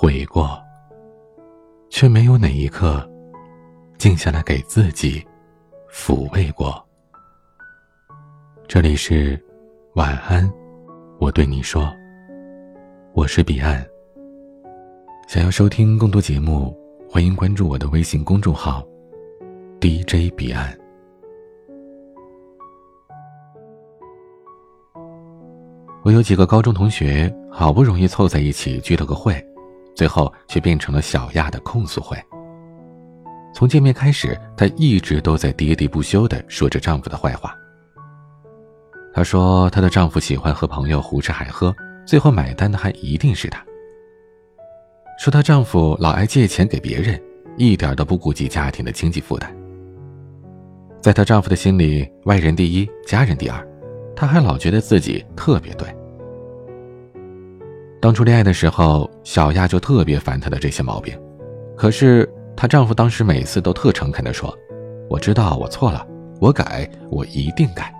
悔过，却没有哪一刻静下来给自己抚慰过。这里是晚安，我对你说，我是彼岸。想要收听更多节目，欢迎关注我的微信公众号 DJ 彼岸。我有几个高中同学，好不容易凑在一起聚了个会，最后却变成了小亚的控诉会。从见面开始，她一直都在喋喋不休的说着丈夫的坏话。她说她的丈夫喜欢和朋友胡吃海喝，最后买单的还一定是她。说她丈夫老爱借钱给别人，一点都不顾及家庭的经济负担。在她丈夫的心里，外人第一，家人第二，她还老觉得自己特别对。当初恋爱的时候，小亚就特别烦她的这些毛病，可是她丈夫当时每次都特诚恳地说：“我知道我错了，我改，我一定改。”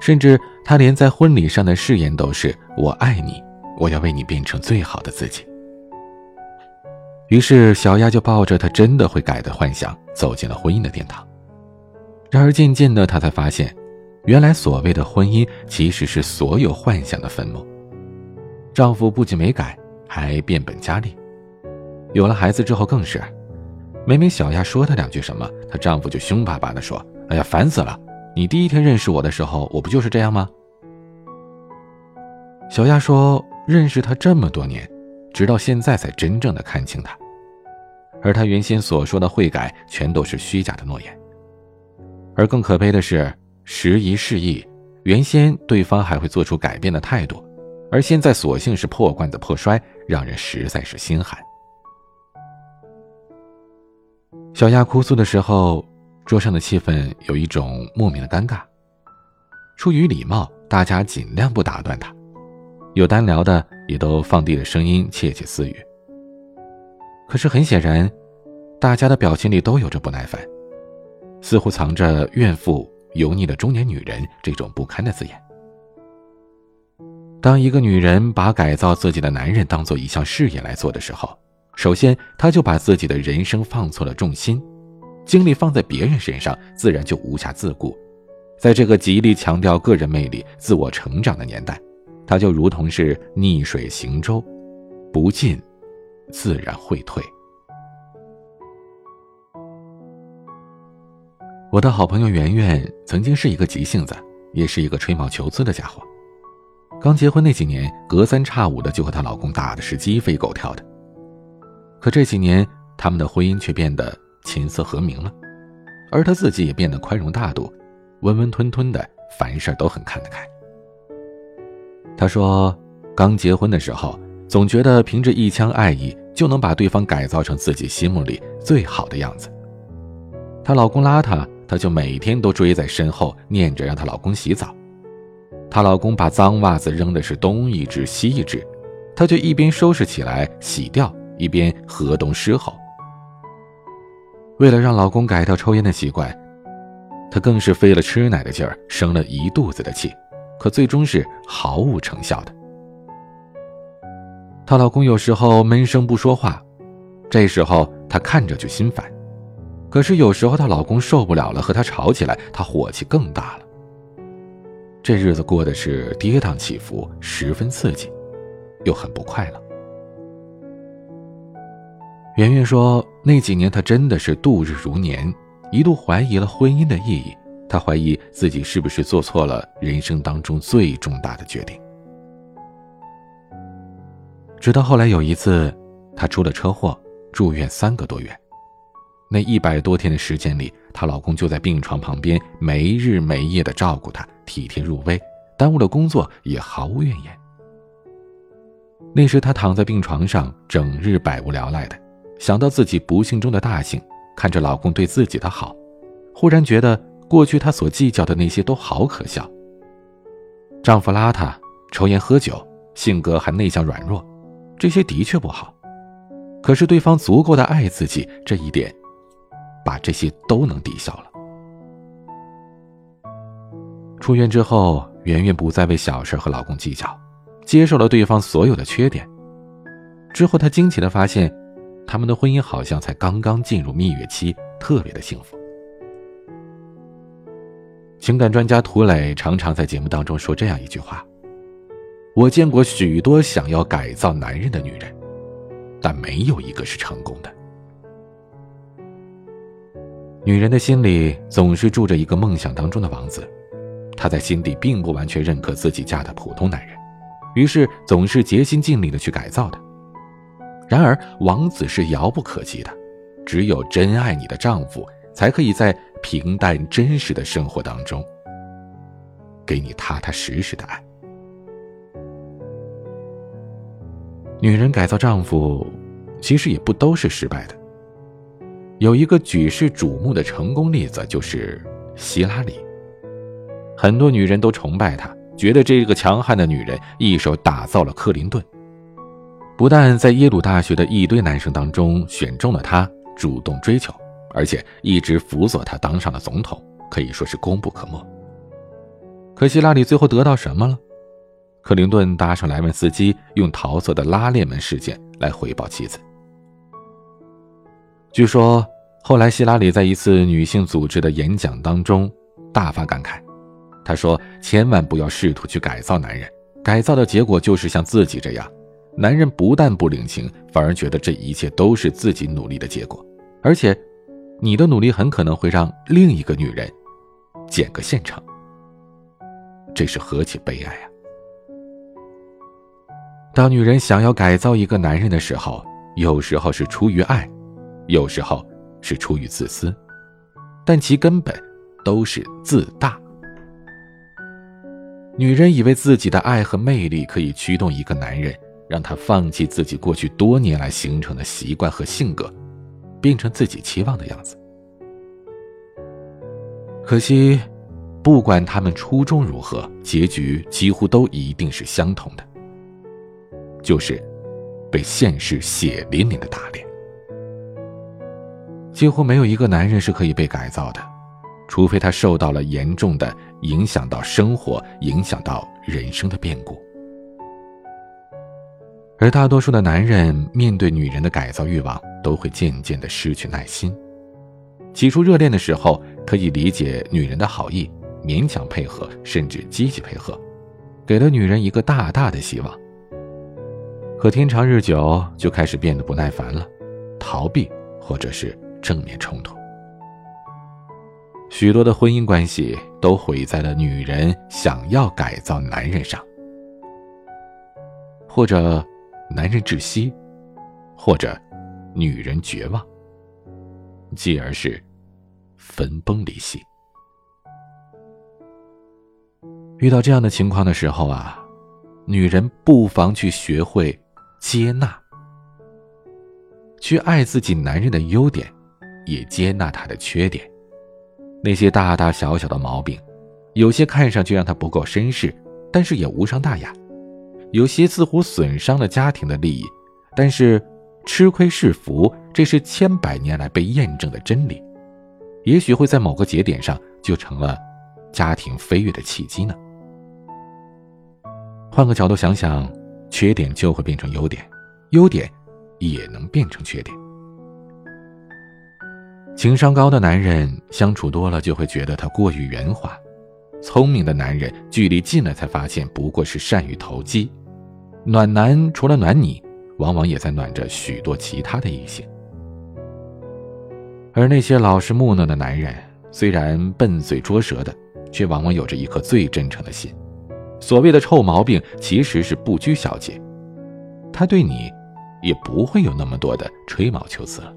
甚至他连在婚礼上的誓言都是“我爱你，我要为你变成最好的自己。”于是小亚就抱着他真的会改的幻想走进了婚姻的殿堂。然而渐渐的，她才发现，原来所谓的婚姻其实是所有幻想的坟墓。丈夫不仅没改，还变本加厉。有了孩子之后更是，每每小亚说她两句什么，她丈夫就凶巴巴地说：“哎呀，烦死了！你第一天认识我的时候，我不就是这样吗？”小亚说：“认识他这么多年，直到现在才真正的看清他，而他原先所说的会改，全都是虚假的诺言。而更可悲的是，时移世易，原先对方还会做出改变的态度。”而现在，索性是破罐子破摔，让人实在是心寒。小亚哭诉的时候，桌上的气氛有一种莫名的尴尬。出于礼貌，大家尽量不打断他；有单聊的，也都放低了声音窃窃私语。可是很显然，大家的表情里都有着不耐烦，似乎藏着“怨妇”“油腻的中年女人”这种不堪的字眼。当一个女人把改造自己的男人当做一项事业来做的时候，首先她就把自己的人生放错了重心，精力放在别人身上，自然就无暇自顾。在这个极力强调个人魅力、自我成长的年代，她就如同是逆水行舟，不进，自然会退。我的好朋友圆圆曾经是一个急性子，也是一个吹毛求疵的家伙。刚结婚那几年，隔三差五的就和她老公打的是鸡飞狗跳的。可这几年，他们的婚姻却变得琴瑟和鸣了，而她自己也变得宽容大度，温温吞吞的，凡事都很看得开。她说，刚结婚的时候，总觉得凭着一腔爱意就能把对方改造成自己心目里最好的样子。她老公邋遢，她就每天都追在身后，念着让她老公洗澡。她老公把脏袜子扔的是东一只西一只，她就一边收拾起来洗掉，一边河东狮吼。为了让老公改掉抽烟的习惯，她更是费了吃奶的劲儿，生了一肚子的气，可最终是毫无成效的。她老公有时候闷声不说话，这时候她看着就心烦；可是有时候她老公受不了了，和她吵起来，她火气更大了。这日子过的是跌宕起伏，十分刺激，又很不快乐。圆圆说：“那几年她真的是度日如年，一度怀疑了婚姻的意义。她怀疑自己是不是做错了人生当中最重大的决定。直到后来有一次，她出了车祸，住院三个多月。那一百多天的时间里，她老公就在病床旁边没日没夜的照顾她。”体贴入微，耽误了工作也毫无怨言。那时她躺在病床上，整日百无聊赖的，想到自己不幸中的大幸，看着老公对自己的好，忽然觉得过去她所计较的那些都好可笑。丈夫邋遢、抽烟喝酒，性格还内向软弱，这些的确不好。可是对方足够的爱自己，这一点，把这些都能抵消了。出院之后，圆圆不再为小事和老公计较，接受了对方所有的缺点。之后，她惊奇的发现，他们的婚姻好像才刚刚进入蜜月期，特别的幸福。情感专家涂磊常常在节目当中说这样一句话：“我见过许多想要改造男人的女人，但没有一个是成功的。”女人的心里总是住着一个梦想当中的王子，她在心底并不完全认可自己嫁的普通男人，于是总是竭心尽力的去改造他。然而，王子是遥不可及的，只有真爱你的丈夫，才可以在平淡真实的生活当中，给你踏踏实实的爱。女人改造丈夫，其实也不都是失败的。有一个举世瞩目的成功例子，就是希拉里。很多女人都崇拜她，觉得这个强悍的女人一手打造了克林顿。不但在耶鲁大学的一堆男生当中选中了他，主动追求，而且一直辅佐他当上了总统，可以说是功不可没。可希拉里最后得到什么了？克林顿搭上莱文斯基，用桃色的拉链门事件来回报妻子。据说后来希拉里在一次女性组织的演讲当中大发感慨，他说：“千万不要试图去改造男人，改造的结果就是像自己这样。”男人不但不领情，反而觉得这一切都是自己努力的结果，而且，你的努力很可能会让另一个女人捡个现成。这是何其悲哀啊！当女人想要改造一个男人的时候，有时候是出于爱，有时候是出于自私，但其根本都是自大。女人以为自己的爱和魅力可以驱动一个男人。让他放弃自己过去多年来形成的习惯和性格，变成自己期望的样子。可惜，不管他们初衷如何，结局几乎都一定是相同的，就是被现实血淋淋的打脸。几乎没有一个男人是可以被改造的，除非他受到了严重的影响到生活、影响到人生的变故。而大多数的男人面对女人的改造欲望，都会渐渐的失去耐心。起初热恋的时候，可以理解女人的好意，勉强配合，甚至积极配合，给了女人一个大大的希望。可天长日久，就开始变得不耐烦了，逃避或者是正面冲突。许多的婚姻关系都毁在了女人想要改造男人上，或者。男人窒息，或者女人绝望，继而是分崩离析。遇到这样的情况的时候啊，女人不妨去学会接纳，去爱自己男人的优点，也接纳他的缺点。那些大大小小的毛病，有些看上去让他不够绅士，但是也无伤大雅。有些似乎损伤了家庭的利益，但是吃亏是福，这是千百年来被验证的真理。也许会在某个节点上就成了家庭飞跃的契机呢。换个角度想想，缺点就会变成优点，优点也能变成缺点。情商高的男人相处多了就会觉得他过于圆滑，聪明的男人距离近了才发现不过是善于投机。暖男除了暖你，往往也在暖着许多其他的异性。而那些老实木讷的男人，虽然笨嘴拙舌的，却往往有着一颗最真诚的心。所谓的臭毛病，其实是不拘小节。他对你，也不会有那么多的吹毛求疵了。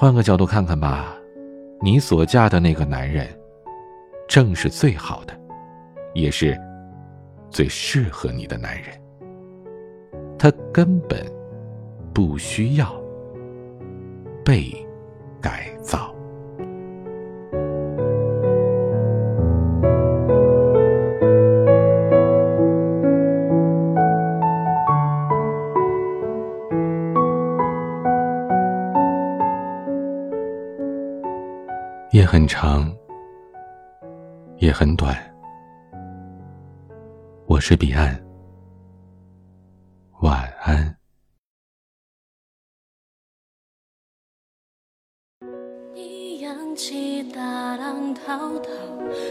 换个角度看看吧，你所嫁的那个男人，正是最好的，也是。最适合你的男人，他根本不需要被改造。夜很长，也很短。我是彼岸。晚安。你扬起大浪滔滔，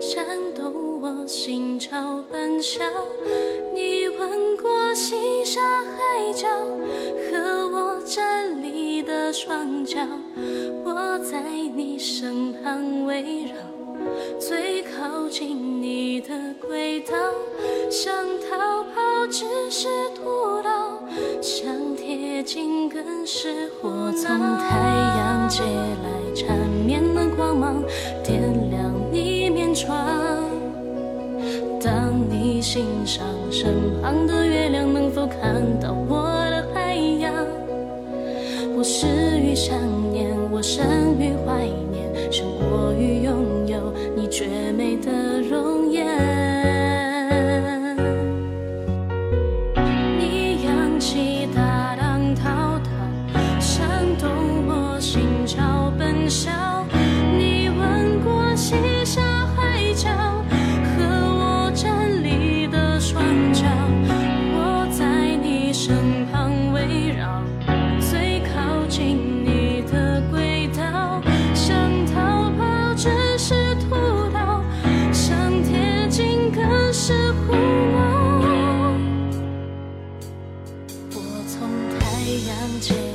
煽动我心潮奔啸。你吻过西沙海角，和我双脚，我在你身旁围绕，最靠近你的轨道，想逃跑只是徒劳，想贴近更是火。从太阳借来缠绵的光芒，点亮你面窗。当你欣赏身旁的月亮，能否看到我？我失于想念，我生于怀念，胜过于拥有你绝美的太